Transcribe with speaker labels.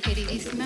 Speaker 1: queridísima.